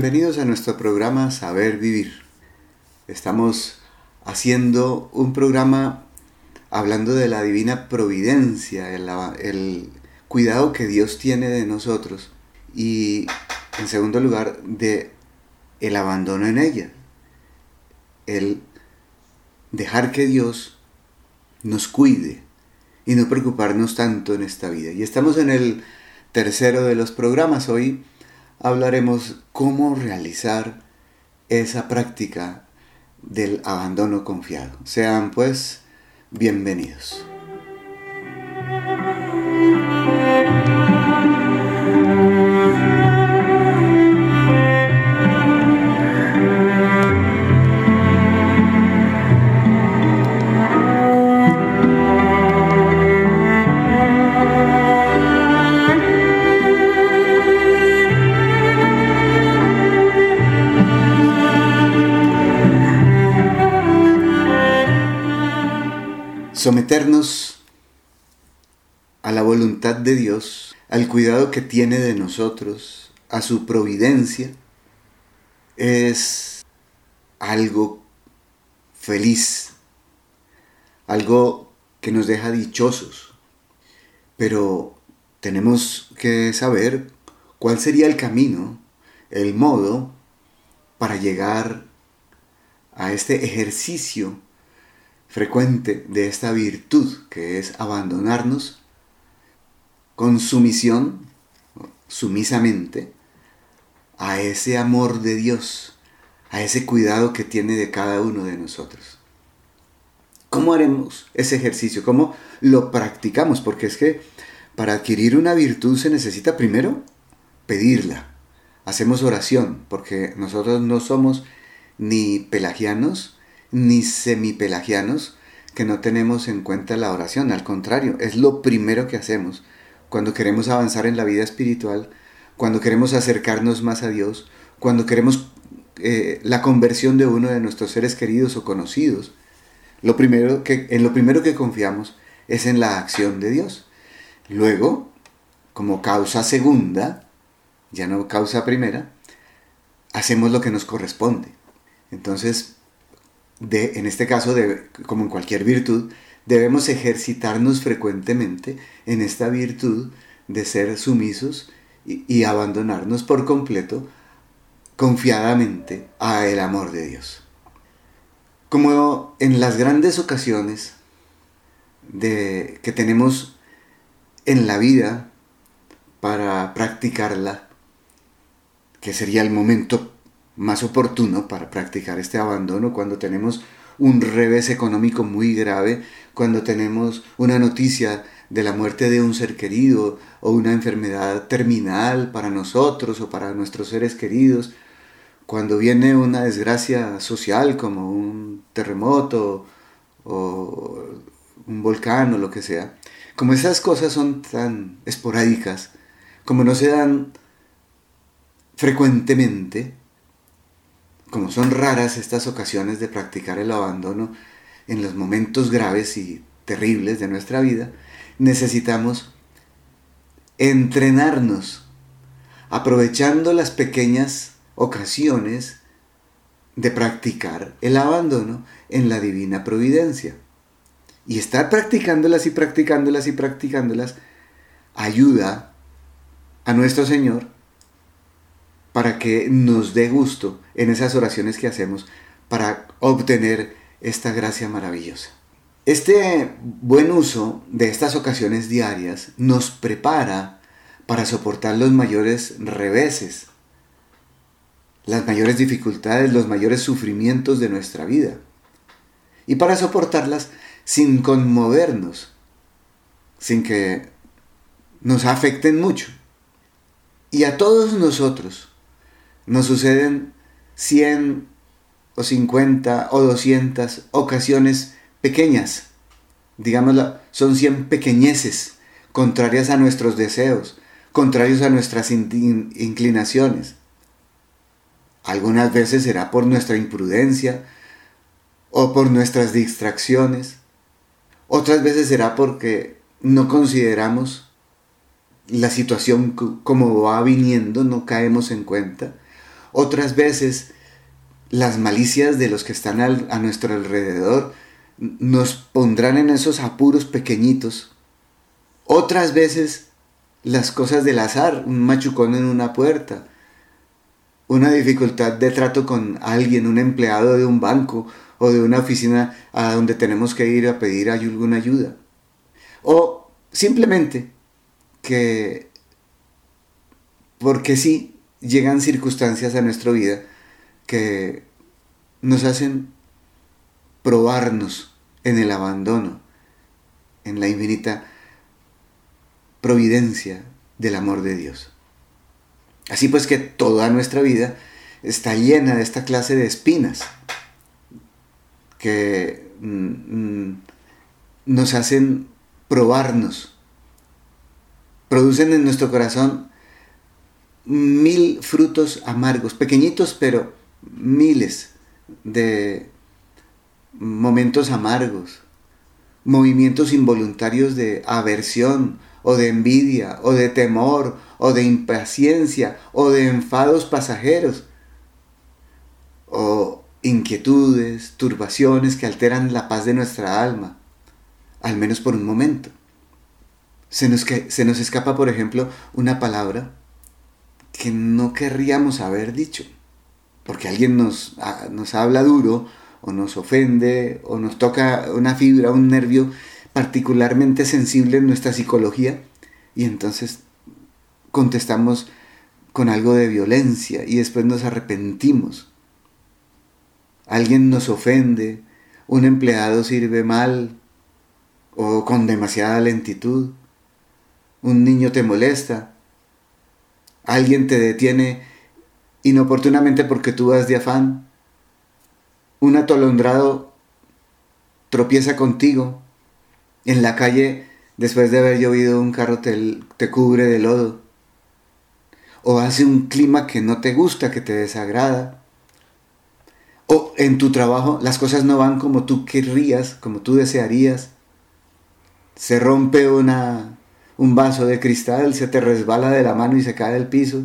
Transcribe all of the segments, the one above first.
bienvenidos a nuestro programa Saber Vivir. Estamos haciendo un programa hablando de la divina providencia, el, el, cuidado que Dios tiene de nosotros y en segundo lugar de el abandono en ella, el dejar que Dios nos cuide y no preocuparnos tanto en esta vida. Y estamos en el tercero de los programas. Hoy hablaremos cómo realizar esa práctica del abandono confiado. Sean pues bienvenidos. Someternos a la voluntad de Dios, al cuidado que tiene de nosotros, a su providencia, es algo feliz, algo que nos deja dichosos. Pero tenemos que saber cuál sería el camino, el modo para llegar a este ejercicio frecuente de esta virtud que es abandonarnos con sumisión, sumisamente, a ese amor de Dios, a ese cuidado que tiene de cada uno de nosotros. ¿Cómo haremos ese ejercicio? ¿Cómo lo practicamos? Porque es que para adquirir una virtud se necesita primero pedirla. Hacemos oración, porque nosotros no somos ni pelagianos, ni semipelagianos que no tenemos en cuenta la oración. Al contrario, es lo primero que hacemos cuando queremos avanzar en la vida espiritual, cuando queremos acercarnos más a Dios, cuando queremos eh, la conversión de uno de nuestros seres queridos o conocidos. Lo primero que, en lo primero que confiamos es en la acción de Dios. Luego, como causa segunda, ya no causa primera, hacemos lo que nos corresponde. Entonces, de, en este caso, de, como en cualquier virtud, debemos ejercitarnos frecuentemente en esta virtud de ser sumisos y, abandonarnos por completo confiadamente a el amor de Dios. Como en las grandes ocasiones de, que tenemos en la vida para practicarla, que sería el momento más oportuno para practicar este abandono cuando tenemos un revés económico muy grave, cuando tenemos una noticia de la muerte de un ser querido o una enfermedad terminal para nosotros o para nuestros seres queridos, cuando viene una desgracia social como un terremoto o un volcán o lo que sea, como esas cosas son tan esporádicas, como no se dan frecuentemente, como son raras estas ocasiones de practicar el abandono en los momentos graves y terribles de nuestra vida, necesitamos entrenarnos aprovechando las pequeñas ocasiones de practicar el abandono en la divina providencia. Y estar practicándolas y practicándolas y practicándolas ayuda a nuestro Señor para que nos dé gusto en esas oraciones que hacemos para obtener esta gracia maravillosa. Este buen uso de estas ocasiones diarias nos prepara para soportar los mayores reveses, las mayores dificultades, los mayores sufrimientos de nuestra vida. Y para soportarlas sin conmovernos, sin que nos afecten mucho. Y a todos nosotros nos suceden 100 o 50 o 200 ocasiones pequeñas. Digámoslo, son 100 pequeñeces contrarias a nuestros deseos, contrarios a nuestras inclinaciones. Algunas veces será por nuestra imprudencia o por nuestras distracciones. Otras veces será porque no consideramos la situación como va viniendo, no caemos en cuenta Otras veces las malicias de los que están a nuestro alrededor nos pondrán en esos apuros pequeñitos. Otras veces las cosas del azar, un machucón en una puerta, una dificultad de trato con alguien, un empleado de un banco o de una oficina a donde tenemos que ir a pedir alguna ayuda. O simplemente que, porque sí, llegan circunstancias a nuestra vida que nos hacen probarnos en el abandono, en la infinita providencia del amor de Dios. Así pues que toda nuestra vida está llena de esta clase de espinas que mm, mm, nos hacen probarnos, producen en nuestro corazón mil frutos amargos, pequeñitos pero miles de momentos amargos, movimientos involuntarios de aversión o de envidia o de temor o de impaciencia o de enfados pasajeros o inquietudes, turbaciones que alteran la paz de nuestra alma, al menos por un momento. Se nos, se nos escapa, por ejemplo, una palabra que no querríamos haber dicho, porque alguien nos, ah, nos habla duro o nos ofende o nos toca una fibra, un nervio particularmente sensible en nuestra psicología y entonces contestamos con algo de violencia y después nos arrepentimos. Alguien nos ofende, un empleado sirve mal o con demasiada lentitud, un niño te molesta, alguien te detiene inoportunamente porque tú vas de afán, un atolondrado tropieza contigo, en la calle después de haber llovido un carro te, te cubre de lodo, o hace un clima que no te gusta, que te desagrada, o en tu trabajo las cosas no van como tú querrías, como tú desearías, se rompe una, un vaso de cristal, se te resbala de la mano y se cae al piso,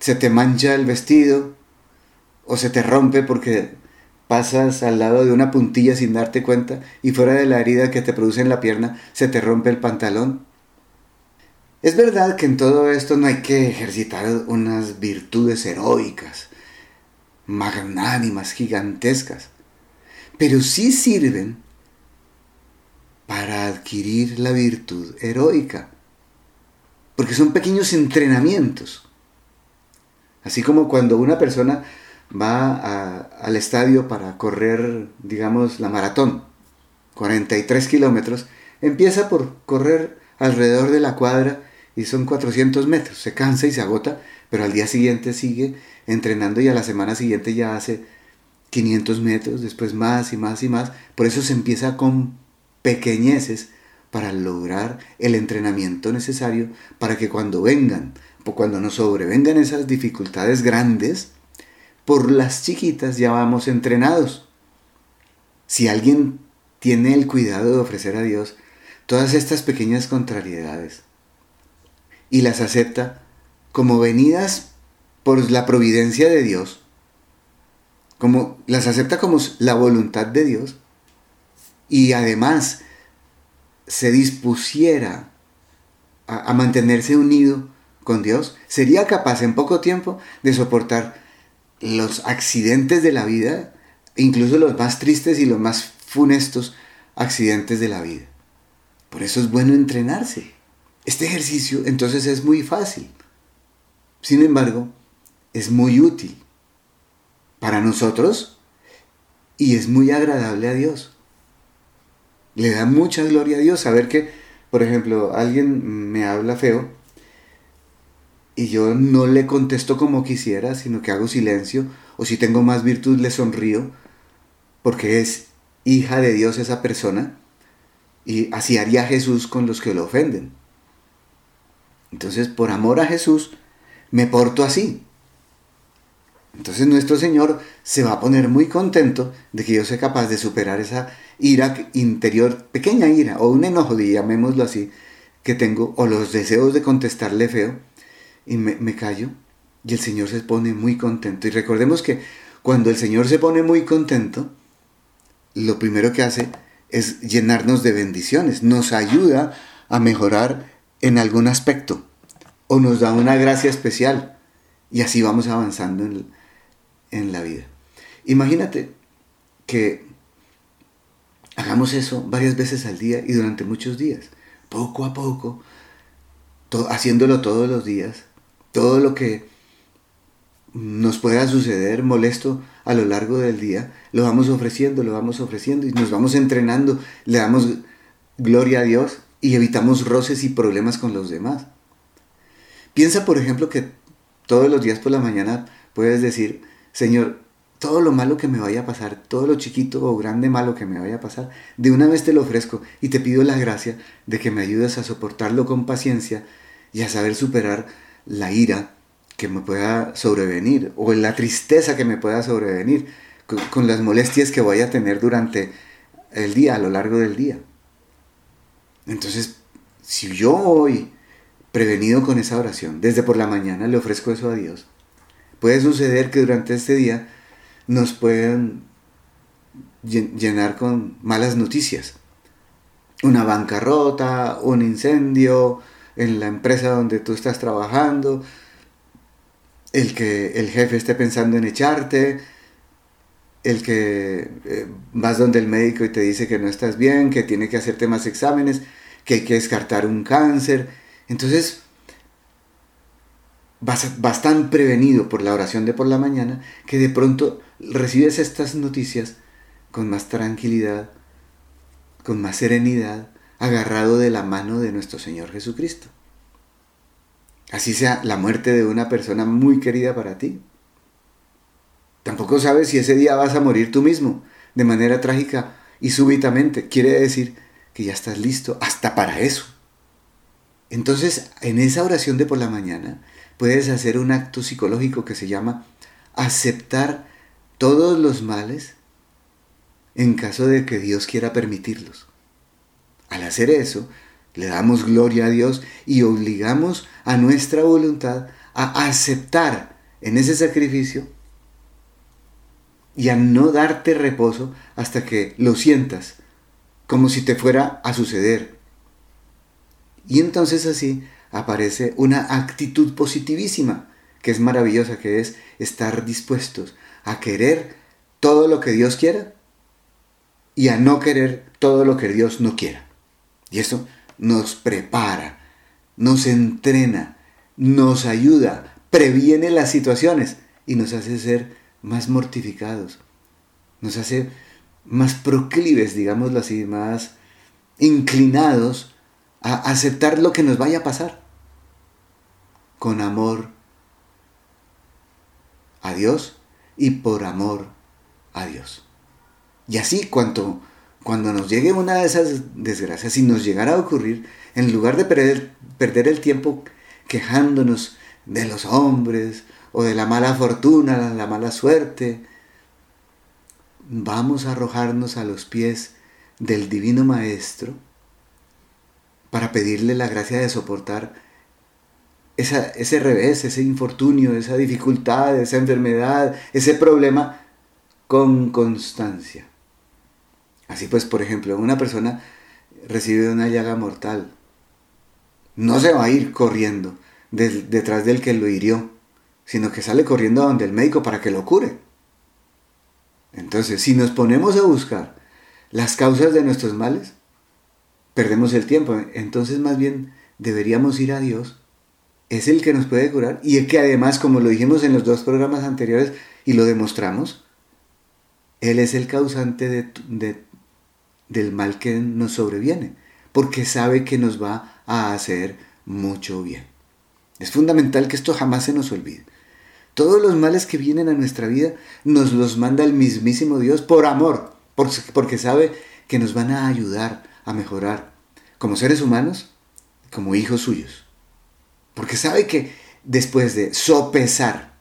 se te mancha el vestido, o se te rompe porque pasas al lado de una puntilla sin darte cuenta y fuera de la herida que te produce en la pierna se te rompe el pantalón. Es verdad que en todo esto no hay que ejercitar unas virtudes heroicas, magnánimas, gigantescas, pero sí sirven para adquirir la virtud heroica, porque son pequeños entrenamientos. Así como cuando una persona va al estadio para correr, digamos, la maratón, 43 kilómetros, empieza por correr alrededor de la cuadra y son 400 metros, se cansa y se agota, pero al día siguiente sigue entrenando y a la semana siguiente ya hace 500 metros, después más y más y más, por eso se empieza con pequeñeces para lograr el entrenamiento necesario para que cuando vengan, o cuando nos sobrevengan esas dificultades grandes, por las chiquitas ya vamos entrenados. Si alguien tiene el cuidado de ofrecer a Dios todas estas pequeñas contrariedades y las acepta como venidas por la providencia de Dios, como las acepta como la voluntad de Dios y además se dispusiera a, mantenerse unido con Dios, sería capaz en poco tiempo de soportar los accidentes de la vida, incluso los más tristes y los más funestos accidentes de la vida. Por eso es bueno entrenarse. Este ejercicio entonces es muy fácil. Sin embargo, es muy útil para nosotros y es muy agradable a Dios. Le da mucha gloria a Dios saber que, por ejemplo, alguien me habla feo y yo no le contesto como quisiera, sino que hago silencio, o si tengo más virtud le sonrío, porque es hija de Dios esa persona, y así haría Jesús con los que lo ofenden. Entonces, por amor a Jesús, me porto así. Entonces nuestro Señor se va a poner muy contento de que yo sea capaz de superar esa ira interior, pequeña ira, o un enojo, llamémoslo así, que tengo, o los deseos de contestarle feo, y me, callo y el Señor se pone muy contento. Y recordemos que cuando el Señor se pone muy contento, lo primero que hace es llenarnos de bendiciones, nos ayuda a mejorar en algún aspecto o nos da una gracia especial y así vamos avanzando en, en la vida. Imagínate que hagamos eso varias veces al día y durante muchos días, poco a poco, haciéndolo todos los días, todo lo que nos pueda suceder molesto a lo largo del día, lo vamos ofreciendo, lo vamos ofreciendo y nos vamos entrenando, le damos gloria a Dios y evitamos roces y problemas con los demás. Piensa, por ejemplo, que todos los días por la mañana puedes decir, Señor, todo lo malo que me vaya a pasar, todo lo chiquito o grande malo que me vaya a pasar, de una vez te lo ofrezco y te pido la gracia de que me ayudes a soportarlo con paciencia y a saber superar la ira que me pueda sobrevenir o la tristeza que me pueda sobrevenir con, las molestias que voy a tener durante el día, a lo largo del día. Entonces, si yo hoy, prevenido con esa oración, desde por la mañana le ofrezco eso a Dios, puede suceder que durante este día nos puedan llenar con malas noticias. Una bancarrota, un incendio en la empresa donde tú estás trabajando, el que el jefe esté pensando en echarte, el que eh, vas donde el médico y te dice que no estás bien, que tiene que hacerte más exámenes, que hay que descartar un cáncer. Entonces, vas, tan prevenido por la oración de por la mañana que de pronto recibes estas noticias con más tranquilidad, con más serenidad, agarrado de la mano de nuestro Señor Jesucristo. Así sea la muerte de una persona muy querida para ti. Tampoco sabes si ese día vas a morir tú mismo, de manera trágica y súbitamente. Quiere decir que ya estás listo hasta para eso. Entonces, en esa oración de por la mañana, puedes hacer un acto psicológico que se llama aceptar todos los males en caso de que Dios quiera permitirlos. Al hacer eso, le damos gloria a Dios y obligamos a nuestra voluntad a aceptar en ese sacrificio y a no darte reposo hasta que lo sientas como si te fuera a suceder. Y entonces así aparece una actitud positivísima, que es maravillosa, que es estar dispuestos a querer todo lo que Dios quiera y a no querer todo lo que Dios no quiera. Y eso nos prepara, nos entrena, nos ayuda, previene las situaciones y nos hace ser más mortificados, nos hace más proclives, digámoslo así, más inclinados a aceptar lo que nos vaya a pasar con amor a Dios y por amor a Dios. Y así cuanto cuando nos llegue una de esas desgracias, si nos llegara a ocurrir, en lugar de perder, perder el tiempo quejándonos de los hombres o de la mala fortuna, la mala suerte, vamos a arrojarnos a los pies del Divino Maestro para pedirle la gracia de soportar ese revés, ese infortunio, esa dificultad, esa enfermedad, ese problema con constancia. Así pues, por ejemplo, una persona recibe una llaga mortal. No se va a ir corriendo detrás del que lo hirió, sino que sale corriendo a donde el médico para que lo cure. Entonces, si nos ponemos a buscar las causas de nuestros males, perdemos el tiempo. Entonces, más bien, deberíamos ir a Dios. Es el que nos puede curar y es que además, como lo dijimos en los dos programas anteriores y lo demostramos, Él es el causante de del mal que nos sobreviene, porque sabe que nos va a hacer mucho bien. Es fundamental que esto jamás se nos olvide. Todos los males que vienen a nuestra vida nos los manda el mismísimo Dios por amor, porque sabe que nos van a ayudar a mejorar como seres humanos, como hijos suyos. Porque sabe que después de sopesar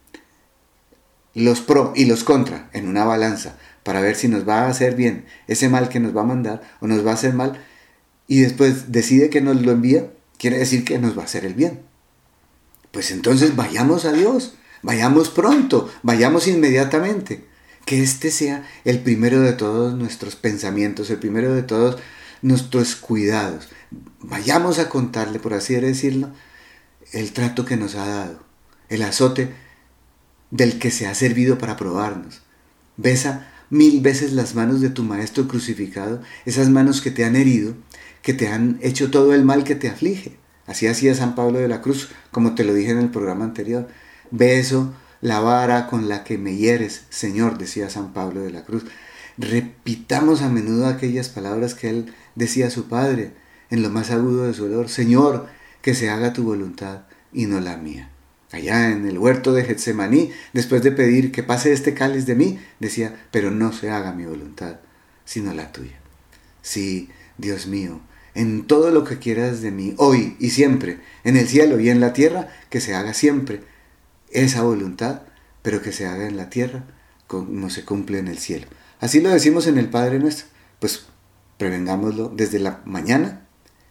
los pro y los contra en una balanza, para ver si nos va a hacer bien ese mal que nos va a mandar o nos va a hacer mal y después decide que nos lo envía, quiere decir que nos va a hacer el bien. Pues entonces vayamos a Dios, Vayamos pronto, vayamos inmediatamente. Que este sea el primero de todos nuestros pensamientos, el primero de todos nuestros cuidados. Vayamos a contarle, por así decirlo, el trato que nos ha dado, el azote del que se ha servido para probarnos. Besa mil veces las manos de tu Maestro crucificado, esas manos que te han herido, que te han hecho todo el mal que te aflige. Así hacía San Pablo de la Cruz, como te lo dije en el programa anterior. Beso la vara con la que me hieres, Señor, decía San Pablo de la Cruz. Repitamos a menudo aquellas palabras que él decía a su Padre en lo más agudo de su dolor. Señor, que se haga tu voluntad y no la mía. Allá en el huerto de Getsemaní, después de pedir que pase este cáliz de mí, decía, pero no se haga mi voluntad, sino la tuya. Sí, Dios mío, en todo lo que quieras de mí, hoy y siempre, en el cielo y en la tierra, que se haga siempre esa voluntad, pero que se haga en la tierra como se cumple en el cielo. Así lo decimos en el Padre nuestro. Pues prevengámoslo desde la mañana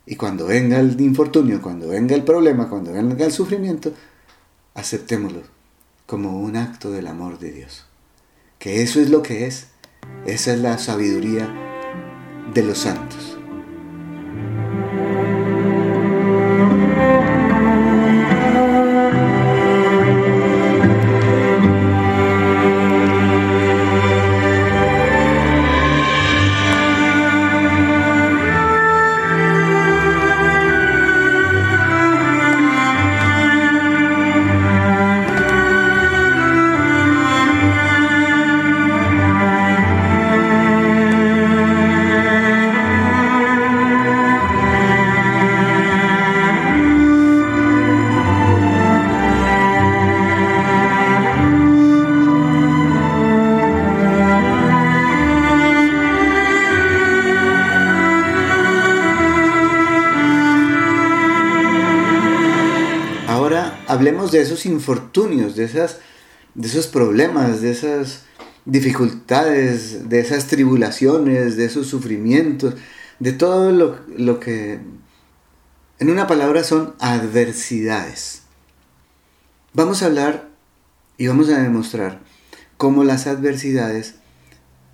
y cuando venga el infortunio, cuando venga el problema, cuando venga el sufrimiento, aceptémoslo como un acto del amor de Dios. Que eso es lo que es. Esa es la sabiduría de los santos. De esos infortunios, de, esas, de esos problemas, de esas dificultades, de esas tribulaciones, de esos sufrimientos, de todo lo, lo que, en una palabra, son adversidades. Vamos a hablar y vamos a demostrar cómo las adversidades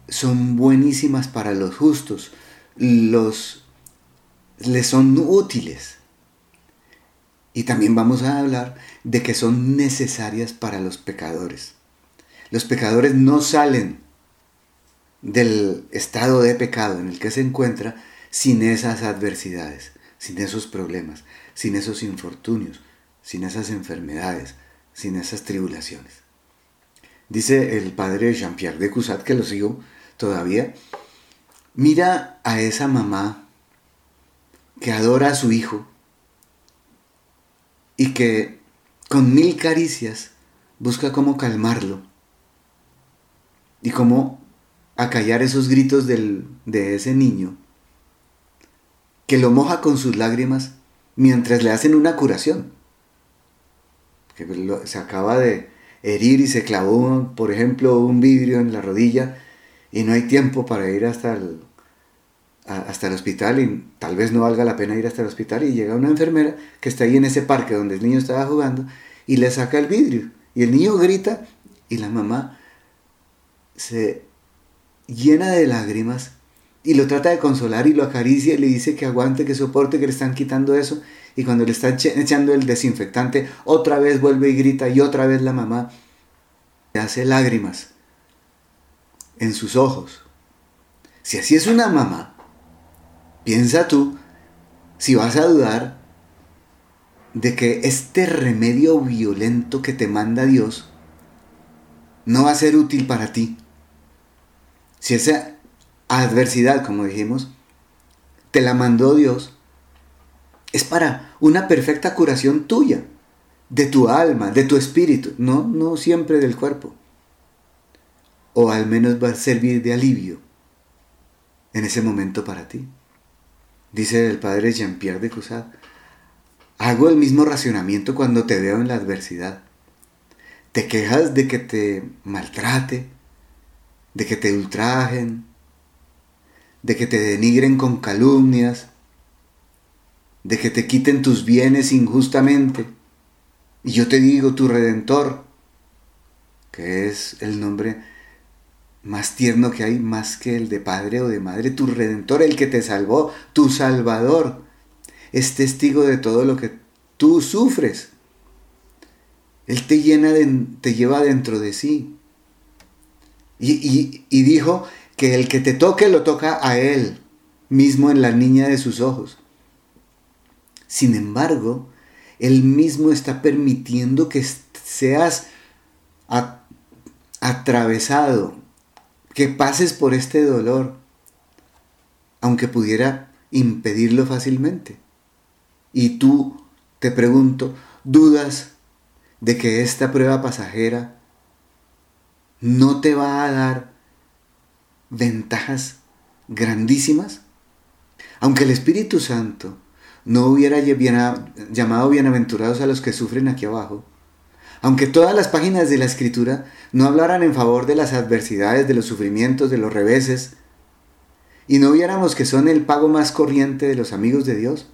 son buenísimas para los justos, los les son útiles. Y también vamos a hablar de que son necesarias para los pecadores. Los pecadores no salen del estado de pecado en el que se encuentra sin esas adversidades, sin esos problemas, sin esos infortunios, sin esas enfermedades, sin esas tribulaciones. Dice el padre Jean-Pierre de Cusat, que lo sigo todavía, mira a esa mamá que adora a su hijo, y que con mil caricias busca cómo calmarlo y cómo acallar esos gritos de ese niño que lo moja con sus lágrimas mientras le hacen una curación. Que se acaba de herir y se clavó, por ejemplo, un vidrio en la rodilla y no hay tiempo para ir hasta el, hasta el hospital y tal vez no valga la pena ir hasta el hospital y llega una enfermera que está ahí en ese parque donde el niño estaba jugando y le saca el vidrio y el niño grita y la mamá se llena de lágrimas y lo trata de consolar y lo acaricia y le dice que aguante, que soporte, que le están quitando eso y cuando le están echando el desinfectante otra vez vuelve y grita y otra vez la mamá le hace lágrimas en sus ojos. Si así es una mamá, Piensa tú si vas a dudar de que este remedio violento que te manda Dios no va a ser útil para ti. Si esa adversidad, como dijimos, te la mandó Dios, es para una perfecta curación tuya, de tu alma, de tu espíritu, no, no siempre del cuerpo. O al menos va a servir de alivio en ese momento para ti. Dice el padre Jean-Pierre de Cusat, hago el mismo racionamiento cuando te veo en la adversidad. Te quejas de que te maltrate, de que te ultrajen, de que te denigren con calumnias, de que te quiten tus bienes injustamente. Y yo te digo, tu redentor, que es el nombre más tierno que hay, más que el de padre o de madre, tu redentor, el que te salvó, tu salvador, es testigo de todo lo que tú sufres. Él te llena, te lleva dentro de sí. Y, y dijo que el que te toque lo toca a Él, mismo en la niña de sus ojos. Sin embargo, Él mismo está permitiendo que seas atravesado, que pases por este dolor, aunque pudiera impedirlo fácilmente. Y tú, te pregunto, ¿dudas de que esta prueba pasajera no te va a dar ventajas grandísimas? Aunque el Espíritu Santo no hubiera llamado bienaventurados a los que sufren aquí abajo, aunque todas las páginas de la Escritura no hablaran en favor de las adversidades, de los sufrimientos, de los reveses, y no viéramos que son el pago más corriente de los amigos de Dios,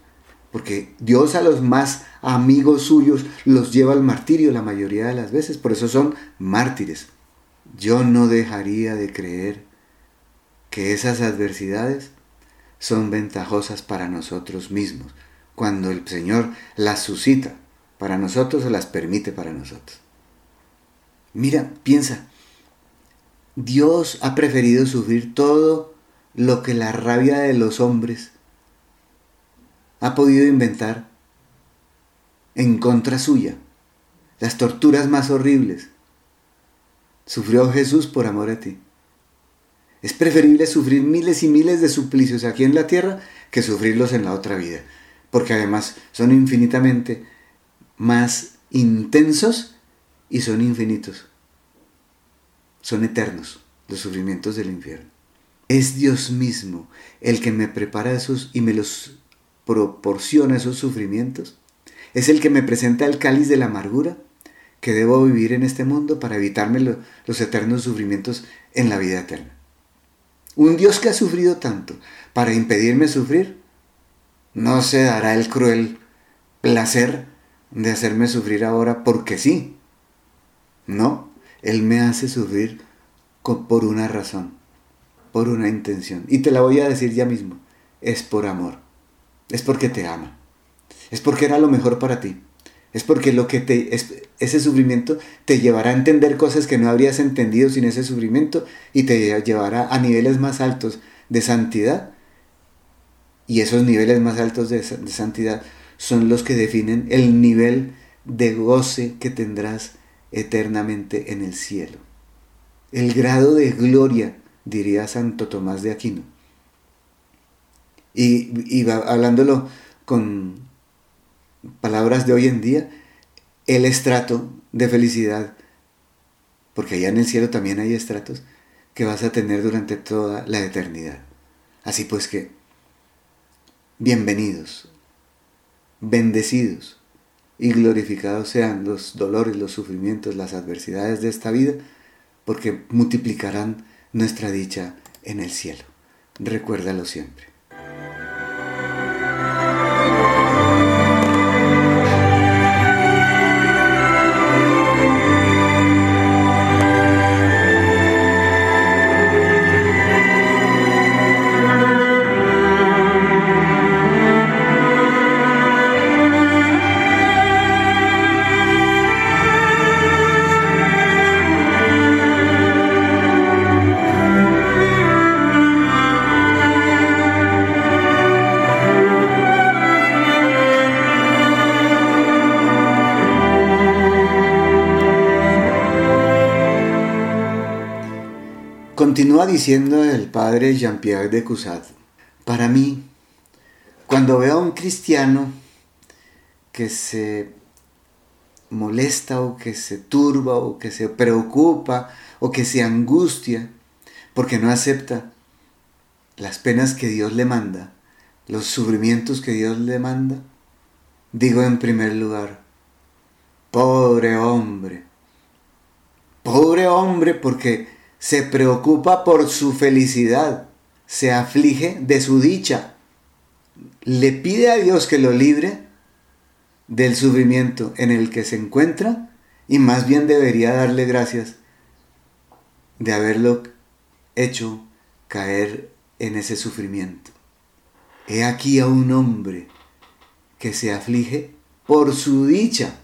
porque Dios a los más amigos suyos los lleva al martirio la mayoría de las veces, por eso son mártires. Yo no dejaría de creer que esas adversidades son ventajosas para nosotros mismos, cuando el Señor las suscita para nosotros o las permite para nosotros. Mira, piensa, Dios ha preferido sufrir todo lo que la rabia de los hombres ha podido inventar en contra suya, las torturas más horribles. Sufrió Jesús por amor a ti. Es preferible sufrir miles y miles de suplicios aquí en la tierra que sufrirlos en la otra vida, porque además son infinitamente más intensos y son infinitos. Son eternos los sufrimientos del infierno. Es Dios mismo el que me prepara esos y me los proporciona esos sufrimientos. Es el que me presenta el cáliz de la amargura que debo vivir en este mundo para evitarme los eternos sufrimientos en la vida eterna. Un Dios que ha sufrido tanto para impedirme sufrir, no se dará el cruel placer de hacerme sufrir ahora porque sí. No, Él me hace sufrir por una razón, por una intención. Y te la voy a decir ya mismo, es por amor, es porque te ama, es porque era lo mejor para ti, es porque lo que te, ese sufrimiento te llevará a entender cosas que no habrías entendido sin ese sufrimiento y te llevará a niveles más altos de santidad. Y esos niveles más altos de, de santidad son los que definen el nivel de goce que tendrás eternamente en el cielo. El grado de gloria, diría Santo Tomás de Aquino. Y, hablándolo con palabras de hoy en día, el estrato de felicidad, porque allá en el cielo también hay estratos que vas a tener durante toda la eternidad. Así pues que, bienvenidos bendecidos y glorificados sean los dolores, los sufrimientos, las adversidades de esta vida, porque multiplicarán nuestra dicha en el cielo. Recuérdalo siempre. Continúa diciendo el padre Jean-Pierre de Cusat, para mí, cuando veo a un cristiano que se molesta o que se turba o que se preocupa o que se angustia porque no acepta las penas que Dios le manda, los sufrimientos que Dios le manda, digo en primer lugar, pobre hombre, pobre hombre porque se preocupa por su felicidad, se aflige de su dicha, le pide a Dios que lo libre del sufrimiento en el que se encuentra y más bien debería darle gracias de haberlo hecho caer en ese sufrimiento. He aquí a un hombre que se aflige por su dicha.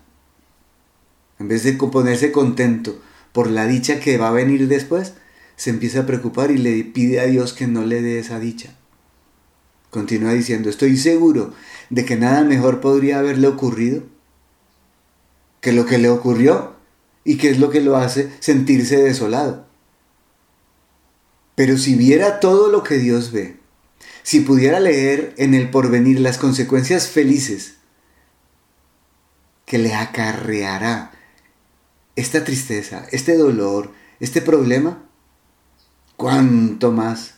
En vez de ponerse contento por la dicha que va a venir después, se empieza a preocupar y le pide a Dios que no le dé esa dicha. Continúa diciendo, estoy seguro de que nada mejor podría haberle ocurrido que lo que le ocurrió y que es lo que lo hace sentirse desolado. Pero si viera todo lo que Dios ve, si pudiera leer en el porvenir las consecuencias felices que le acarreará esta tristeza, este dolor, este problema, cuánto más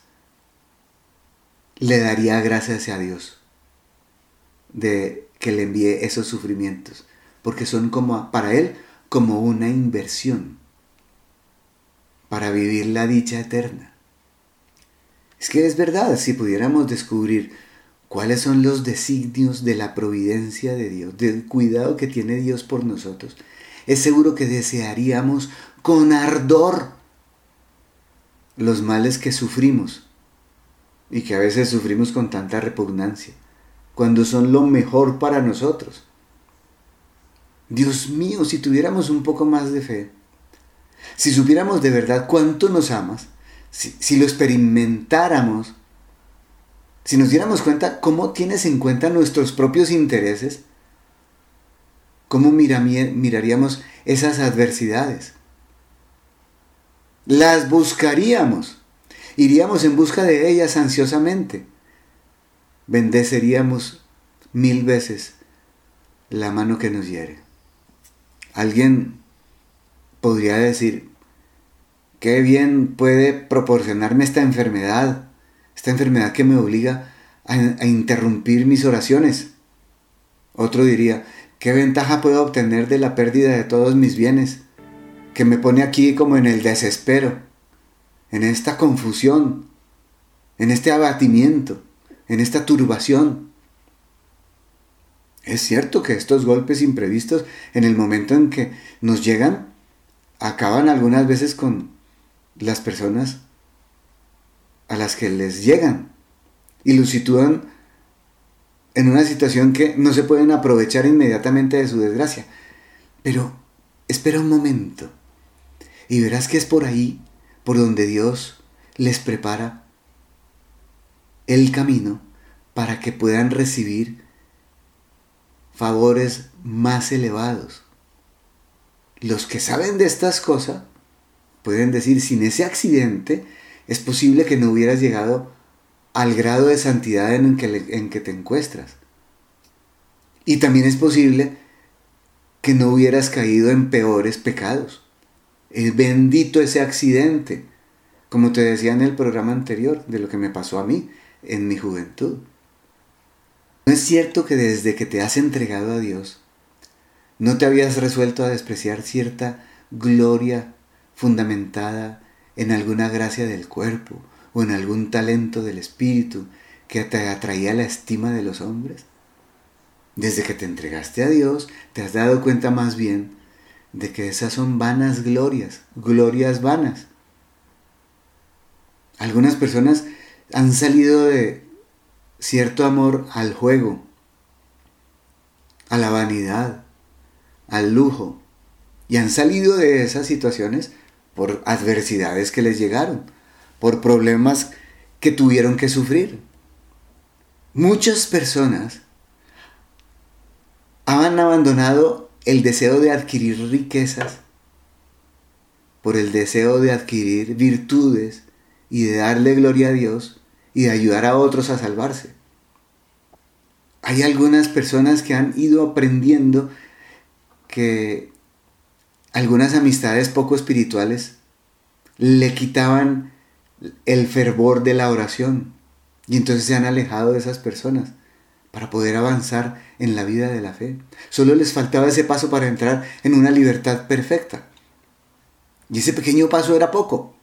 le daría gracias a Dios de que le envíe esos sufrimientos, porque son como para él como una inversión para vivir la dicha eterna. Es que es verdad, si pudiéramos descubrir cuáles son los designios de la providencia de Dios, del cuidado que tiene Dios por nosotros, es seguro que desearíamos con ardor los males que sufrimos y que a veces sufrimos con tanta repugnancia, cuando son lo mejor para nosotros. Dios mío, si tuviéramos un poco más de fe, si supiéramos de verdad cuánto nos amas, si, lo experimentáramos, si nos diéramos cuenta cómo tienes en cuenta nuestros propios intereses, cómo miraríamos esas adversidades. Las buscaríamos, iríamos en busca de ellas ansiosamente, bendeceríamos mil veces la mano que nos hiere. Alguien podría decir, qué bien puede proporcionarme esta enfermedad, esta enfermedad que me obliga a, interrumpir mis oraciones. Otro diría, ¿qué ventaja puedo obtener de la pérdida de todos mis bienes? Que me pone aquí como en el desespero, en esta confusión, en este abatimiento, en esta turbación. Es cierto que estos golpes imprevistos, en el momento en que nos llegan, acaban algunas veces con las personas a las que les llegan y los sitúan en una situación que no se pueden aprovechar inmediatamente de su desgracia. Pero espera un momento y verás que es por ahí por donde Dios les prepara el camino para que puedan recibir favores más elevados. Los que saben de estas cosas pueden decir, sin ese accidente es posible que no hubieras llegado al grado de santidad en que, en que te encuentras. Y también es posible que no hubieras caído en peores pecados. Es bendito ese accidente, como te decía en el programa anterior, de lo que me pasó a mí en mi juventud. ¿No es cierto que desde que te has entregado a Dios, no te habías resuelto a despreciar cierta gloria fundamentada en alguna gracia del cuerpo o en algún talento del espíritu que te atraía la estima de los hombres? Desde que te entregaste a Dios, te has dado cuenta más bien de que esas son vanas glorias, glorias vanas. Algunas personas han salido de cierto amor al juego, a la vanidad, al lujo, y han salido de esas situaciones por adversidades que les llegaron, por problemas que tuvieron que sufrir. Muchas personas han abandonado el deseo de adquirir riquezas por el deseo de adquirir virtudes y de darle gloria a Dios y de ayudar a otros a salvarse. Hay algunas personas que han ido aprendiendo que algunas amistades poco espirituales le quitaban el fervor de la oración y entonces se han alejado de esas personas para poder avanzar en la vida de la fe. Solo les faltaba ese paso para entrar en una libertad perfecta. Y ese pequeño paso era poco.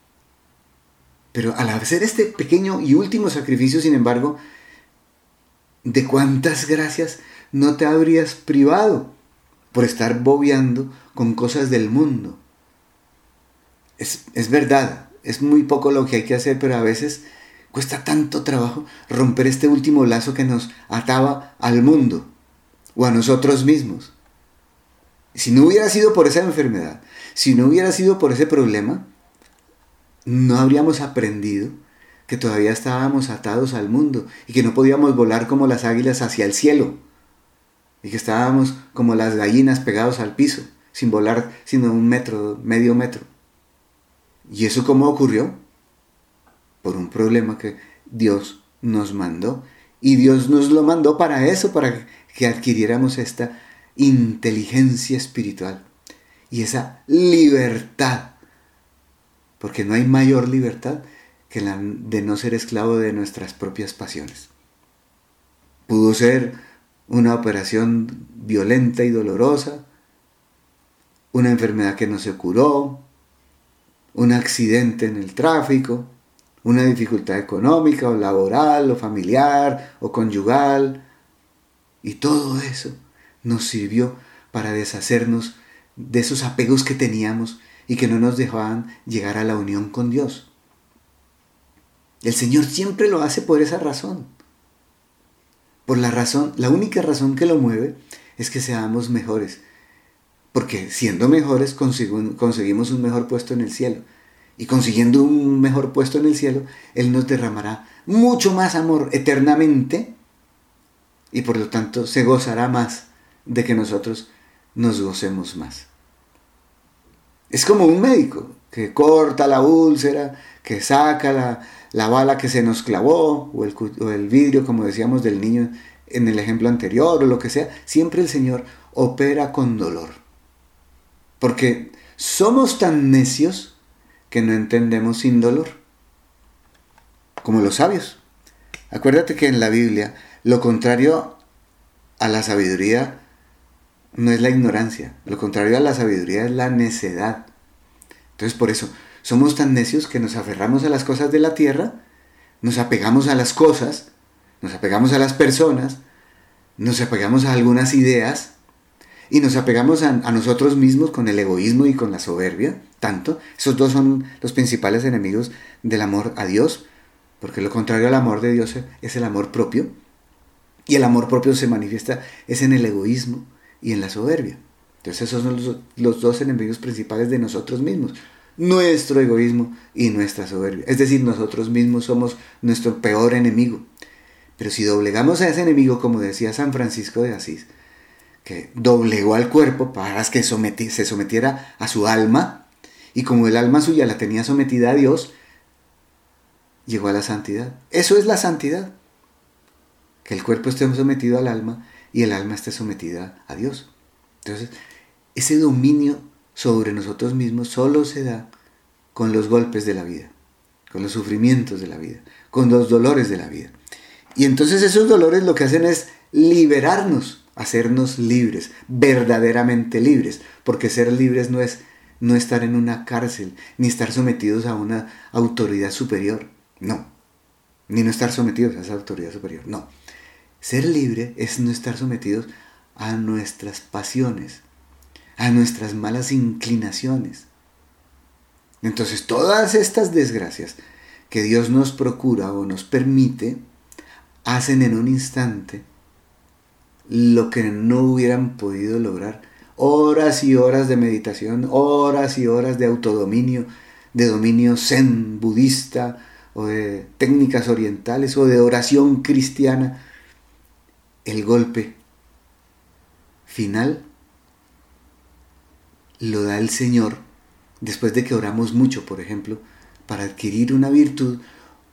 Pero al hacer este pequeño y último sacrificio, sin embargo, ¿de cuántas gracias no te habrías privado por estar bobeando con cosas del mundo? es, es verdad, es muy poco lo que hay que hacer, pero a veces cuesta tanto trabajo romper este último lazo que nos ataba al mundo o a nosotros mismos. Si no hubiera sido por esa enfermedad, si no hubiera sido por ese problema, no habríamos aprendido que todavía estábamos atados al mundo y que no podíamos volar como las águilas hacia el cielo y que estábamos como las gallinas pegados al piso, sin volar sino un metro, medio metro. ¿Y eso cómo ocurrió? Por un problema que Dios nos mandó. Y Dios nos lo mandó para eso, para que adquiriéramos esta inteligencia espiritual y esa libertad. Porque no hay mayor libertad que la de no ser esclavo de nuestras propias pasiones. Pudo ser una operación violenta y dolorosa, una enfermedad que no se curó, un accidente en el tráfico, una dificultad económica o laboral o familiar o conyugal. Y todo eso nos sirvió para deshacernos de esos apegos que teníamos y que no nos dejaban llegar a la unión con Dios. El Señor siempre lo hace por esa razón. Por la razón, la única razón que lo mueve es que seamos mejores. Porque siendo mejores conseguimos un mejor puesto en el cielo. Y consiguiendo un mejor puesto en el cielo, Él nos derramará mucho más amor eternamente y por lo tanto se gozará más de que nosotros nos gocemos más. Es como un médico que corta la úlcera, que saca la, la bala que se nos clavó, o el, o el vidrio, como decíamos, del niño en el ejemplo anterior, o lo que sea, siempre el Señor opera con dolor. Porque somos tan necios que no entendemos sin dolor, como los sabios. Acuérdate que en la Biblia lo contrario a la sabiduría no es la ignorancia, lo contrario a la sabiduría es la necedad. Entonces por eso somos tan necios que nos aferramos a las cosas de la tierra, nos apegamos a las cosas, nos apegamos a las personas, nos apegamos a algunas ideas y nos apegamos a, nosotros mismos con el egoísmo y con la soberbia, tanto. Esos dos son los principales enemigos del amor a Dios, porque lo contrario al amor de Dios es el amor propio. Y el amor propio se manifiesta es en el egoísmo y en la soberbia. Entonces esos son los, los dos enemigos principales de nosotros mismos nuestro egoísmo y nuestra soberbia. Es decir, nosotros mismos somos nuestro peor enemigo. Pero si doblegamos a ese enemigo, como decía San Francisco de Asís, que doblegó al cuerpo para que se sometiera a su alma, y como el alma suya la tenía sometida a Dios, llegó a la santidad. Eso es la santidad. Que el cuerpo esté sometido al alma y el alma esté sometida a Dios. Entonces, ese dominio sobre nosotros mismos solo se da con los golpes de la vida, con los sufrimientos de la vida, con los dolores de la vida. Y entonces esos dolores lo que hacen es liberarnos, hacernos libres, verdaderamente libres, porque ser libres no es no estar en una cárcel, ni estar sometidos a una autoridad superior, no, ni no estar sometidos a esa autoridad superior, no. Ser libre es no estar sometidos a nuestras pasiones, a nuestras malas inclinaciones. Entonces todas estas desgracias que Dios nos procura o nos permite, hacen en un instante lo que no hubieran podido lograr. Horas y horas de meditación, horas y horas de autodominio, de dominio zen budista o de técnicas orientales o de oración cristiana. El golpe final lo da el Señor después de que oramos mucho, por ejemplo, para adquirir una virtud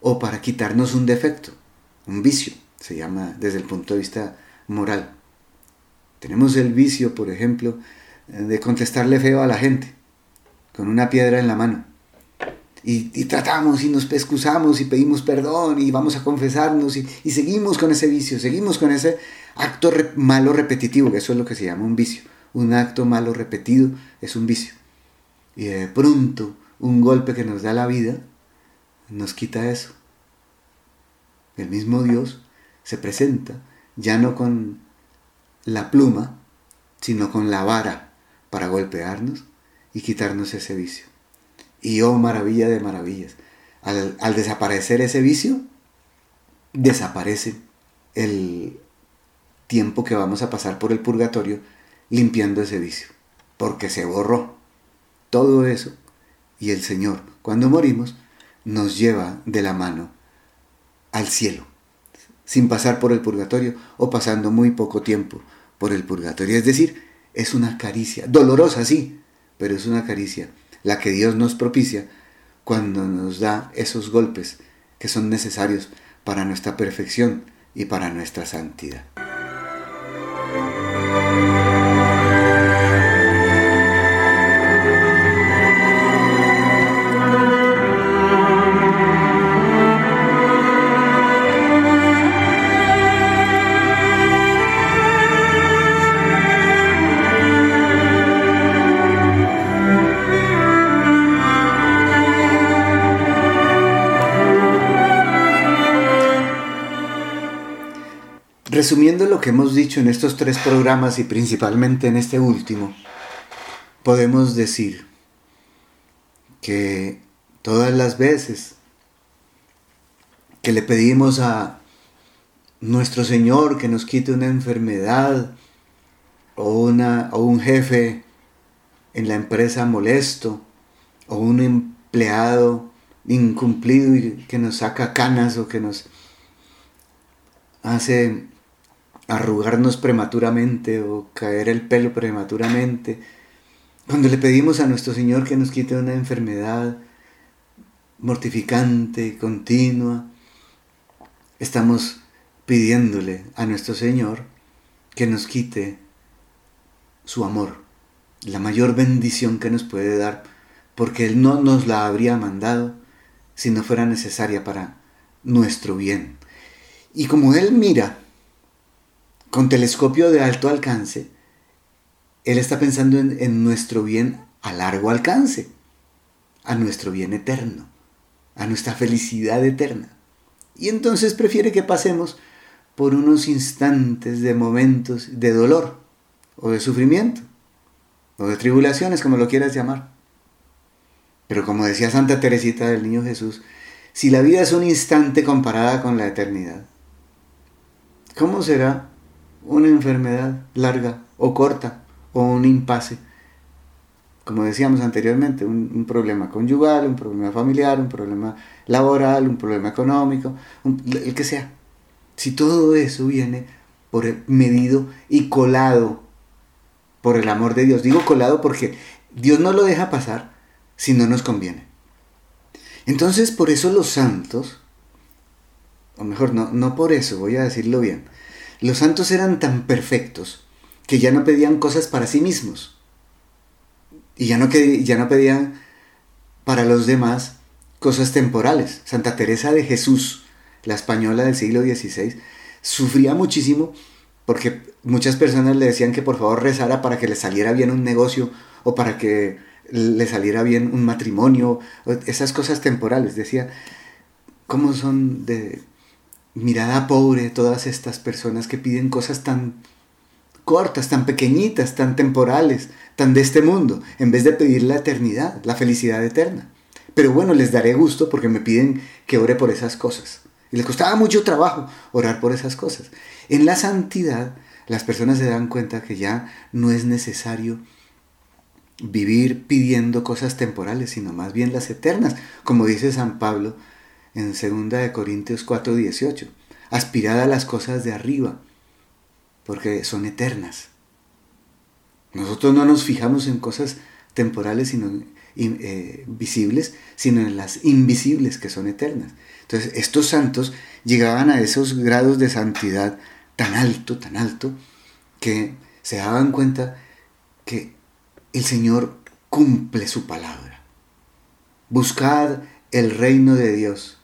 o para quitarnos un defecto, un vicio, se llama desde el punto de vista moral. Tenemos el vicio, por ejemplo, de contestarle feo a la gente, con una piedra en la mano. Y, tratamos y nos excusamos y pedimos perdón y vamos a confesarnos y, seguimos con ese vicio, seguimos con ese acto malo repetitivo, que eso es lo que se llama un vicio un acto malo repetido es un vicio. Y de pronto un golpe que nos da la vida nos quita eso. El mismo Dios se presenta ya no con la pluma, sino con la vara para golpearnos y quitarnos ese vicio. Y oh maravilla de maravillas, al, al desaparecer ese vicio, desaparece el tiempo que vamos a pasar por el purgatorio limpiando ese vicio, porque se borró todo eso y el Señor, cuando morimos, nos lleva de la mano al cielo, sin pasar por el purgatorio o pasando muy poco tiempo por el purgatorio. Es decir, es una caricia, dolorosa sí, pero es una caricia, la que Dios nos propicia cuando nos da esos golpes que son necesarios para nuestra perfección y para nuestra santidad. Resumiendo lo que hemos dicho en estos tres programas y principalmente en este último, podemos decir que todas las veces que le pedimos a nuestro Señor que nos quite una enfermedad o, una, o un jefe en la empresa molesto o un empleado incumplido y que nos saca canas o que nos hace arrugarnos prematuramente o caer el pelo prematuramente, cuando le pedimos a nuestro Señor que nos quite una enfermedad mortificante, continua, estamos pidiéndole a nuestro Señor que nos quite su amor, la mayor bendición que nos puede dar, porque Él no nos la habría mandado si no fuera necesaria para nuestro bien. Y como Él mira con telescopio de alto alcance, Él está pensando en, nuestro bien a largo alcance, a nuestro bien eterno, a nuestra felicidad eterna. Y entonces prefiere que pasemos por unos instantes de momentos de dolor o de sufrimiento o de tribulaciones, como lo quieras llamar. Pero como decía Santa Teresita del Niño Jesús, si la vida es un instante comparada con la eternidad, ¿cómo será una enfermedad larga o corta o un impasse. Como decíamos anteriormente, un, problema conyugal, un problema familiar, un problema laboral, un problema económico, el que sea. Si todo eso viene por el medido y colado por el amor de Dios. Digo colado porque Dios no lo deja pasar si no nos conviene. Entonces por eso los santos, o mejor, no, no por eso, voy a decirlo bien, los santos eran tan perfectos que ya no pedían cosas para sí mismos. Y ya no, ya no pedían para los demás cosas temporales. Santa Teresa de Jesús, la española del siglo XVI, sufría muchísimo porque muchas personas le decían que por favor rezara para que le saliera bien un negocio o para que le saliera bien un matrimonio, esas cosas temporales. Decía, ¿cómo son de mirada pobre todas estas personas que piden cosas tan cortas, tan pequeñitas, tan temporales, tan de este mundo, en vez de pedir la eternidad, la felicidad eterna. Pero bueno, les daré gusto porque me piden que ore por esas cosas. Y les costaba mucho trabajo orar por esas cosas. En la santidad, las personas se dan cuenta que ya no es necesario vivir pidiendo cosas temporales, sino más bien las eternas, como dice San Pablo en 2 Corintios 4:18. Aspirad a las cosas de arriba, porque son eternas. Nosotros no nos fijamos en cosas temporales, sino eh, visibles, sino en las invisibles que son eternas. Entonces, estos santos llegaban a esos grados de santidad tan alto, tan alto, que se daban cuenta que el Señor cumple su palabra. Buscad el reino de Dios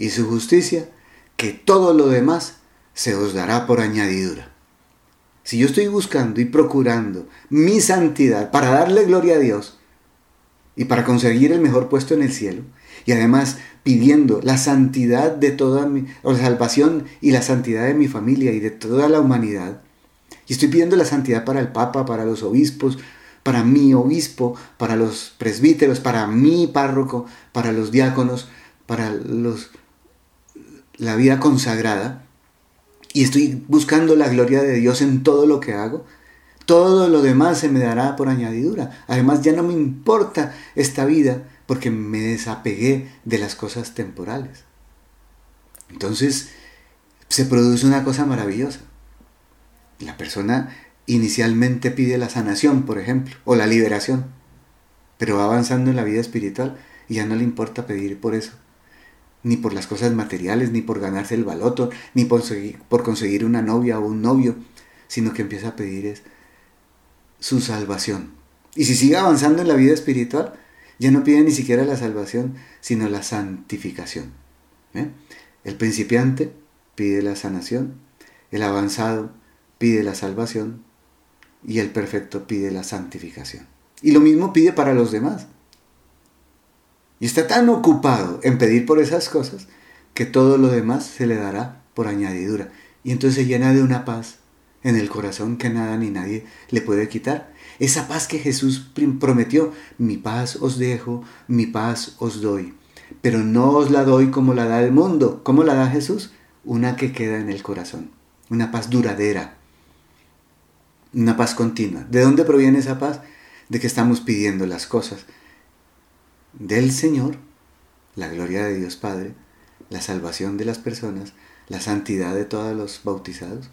y su justicia, que todo lo demás se os dará por añadidura. Si yo estoy buscando y procurando mi santidad para darle gloria a Dios y para conseguir el mejor puesto en el cielo, y además pidiendo la santidad de toda mi, o la salvación y la santidad de mi familia y de toda la humanidad, y estoy pidiendo la santidad para el Papa, para los obispos, para mi obispo, para los presbíteros, para mi párroco, para los diáconos, para los, la vida consagrada, y estoy buscando la gloria de Dios en todo lo que hago, todo lo demás se me dará por añadidura. Además ya no me importa esta vida porque me desapegué de las cosas temporales. Entonces se produce una cosa maravillosa. La persona inicialmente pide la sanación, por ejemplo, o la liberación, pero va avanzando en la vida espiritual y ya no le importa pedir por eso, ni por las cosas materiales, ni por ganarse el baloto, ni por conseguir, por conseguir una novia o un novio, sino que empieza a pedir es su salvación. Y si sigue avanzando en la vida espiritual, ya no pide ni siquiera la salvación, sino la santificación. ¿eh? El principiante pide la sanación, el avanzado pide la salvación y el perfecto pide la santificación. Y lo mismo pide para los demás. Y está tan ocupado en pedir por esas cosas que todo lo demás se le dará por añadidura. Y entonces se llena de una paz en el corazón que nada ni nadie le puede quitar. Esa paz que Jesús prometió, mi paz os dejo, mi paz os doy. Pero no os la doy como la da el mundo. ¿Cómo la da Jesús? Una que queda en el corazón. Una paz duradera. Una paz continua. ¿De dónde proviene esa paz? De que estamos pidiendo las cosas del Señor, la gloria de Dios Padre, la salvación de las personas, la santidad de todos los bautizados.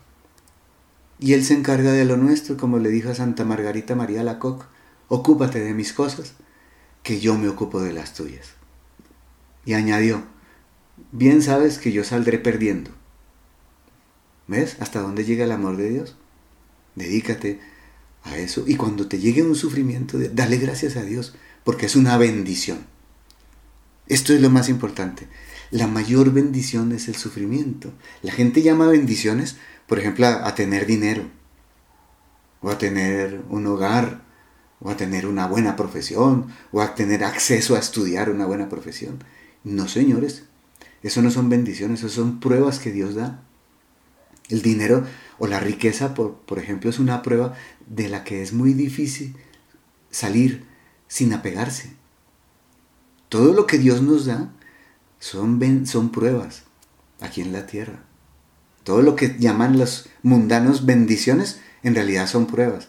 Y Él se encarga de lo nuestro, como le dijo a Santa Margarita María Lacoc, ocúpate de mis cosas, que yo me ocupo de las tuyas. Y añadió, bien sabes que yo saldré perdiendo. ¿Ves hasta dónde llega el amor de Dios? Dedícate a eso y cuando te llegue un sufrimiento, dale gracias a Dios, porque es una bendición. Esto es lo más importante. La mayor bendición es el sufrimiento. La gente llama bendiciones por ejemplo, a, tener dinero, o a tener un hogar, o a tener una buena profesión, o a tener acceso a estudiar una buena profesión. No, señores, eso no son bendiciones, eso son pruebas que Dios da. El dinero o la riqueza, por, por ejemplo, es una prueba de la que es muy difícil salir sin apegarse. Todo lo que Dios nos da son, son pruebas aquí en la tierra. Todo lo que llaman los mundanos bendiciones, en realidad son pruebas.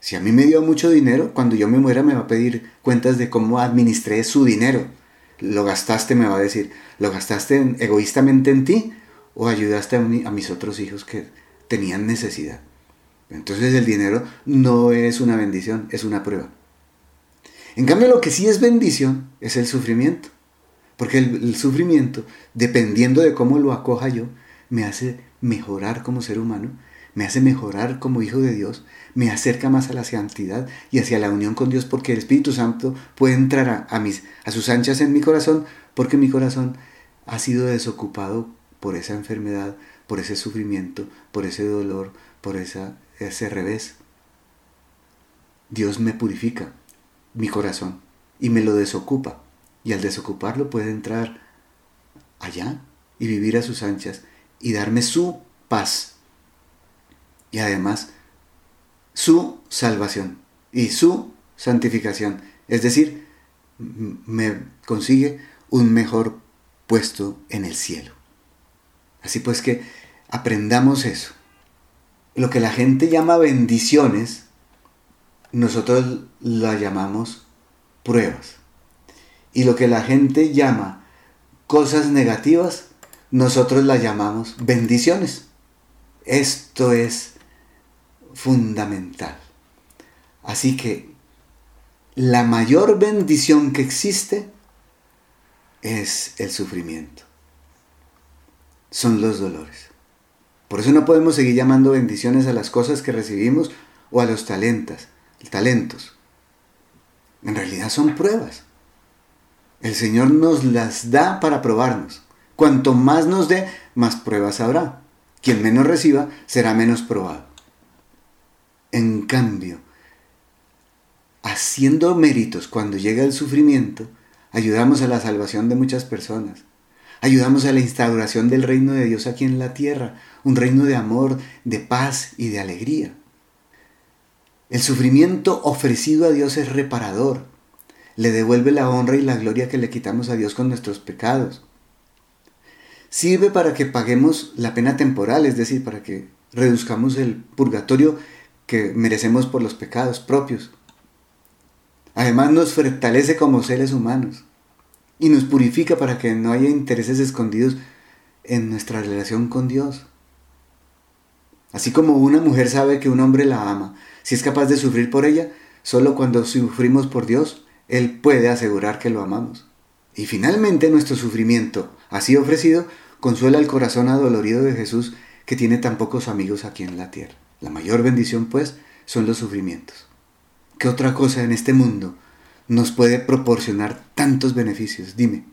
Si a mí me dio mucho dinero, cuando yo me muera me va a pedir cuentas de cómo administré su dinero. Lo gastaste, me va a decir, ¿lo gastaste egoístamente en ti o ayudaste a, a mis otros hijos que tenían necesidad? Entonces el dinero no es una bendición, es una prueba. En cambio, lo que sí es bendición es el sufrimiento. Porque el, sufrimiento, dependiendo de cómo lo acoja yo, me hace mejorar como ser humano, me hace mejorar como hijo de Dios, me acerca más a la santidad y hacia la unión con Dios, porque el Espíritu Santo puede entrar a, mis, a sus anchas en mi corazón, porque mi corazón ha sido desocupado por esa enfermedad, por ese sufrimiento, por ese dolor, por esa, ese revés. Dios me purifica mi corazón y me lo desocupa. Y al desocuparlo puede entrar allá y vivir a sus anchas y darme su paz. Y además su salvación y su santificación. Es decir, me consigue un mejor puesto en el cielo. Así pues que aprendamos eso. Lo que la gente llama bendiciones, nosotros la llamamos pruebas. Y lo que la gente llama cosas negativas, nosotros la llamamos bendiciones. Esto es fundamental. Así que la mayor bendición que existe es el sufrimiento. Son los dolores. Por eso no podemos seguir llamando bendiciones a las cosas que recibimos o a los talentos, talentos. En realidad son pruebas. El Señor nos las da para probarnos. Cuanto más nos dé, más pruebas habrá. Quien menos reciba será menos probado. En cambio, haciendo méritos cuando llega el sufrimiento, ayudamos a la salvación de muchas personas. Ayudamos a la instauración del reino de Dios aquí en la tierra, un reino de amor, de paz y de alegría. El sufrimiento ofrecido a Dios es reparador. Le devuelve la honra y la gloria que le quitamos a Dios con nuestros pecados. Sirve para que paguemos la pena temporal, es decir, para que reduzcamos el purgatorio que merecemos por los pecados propios. Además nos fortalece como seres humanos y nos purifica para que no haya intereses escondidos en nuestra relación con Dios. Así como una mujer sabe que un hombre la ama, si es capaz de sufrir por ella, solo cuando sufrimos por Dios, Él puede asegurar que lo amamos. Y finalmente nuestro sufrimiento, así ofrecido, consuela el corazón adolorido de Jesús que tiene tan pocos amigos aquí en la tierra. La mayor bendición, pues, son los sufrimientos. ¿Qué otra cosa en este mundo nos puede proporcionar tantos beneficios? Dime.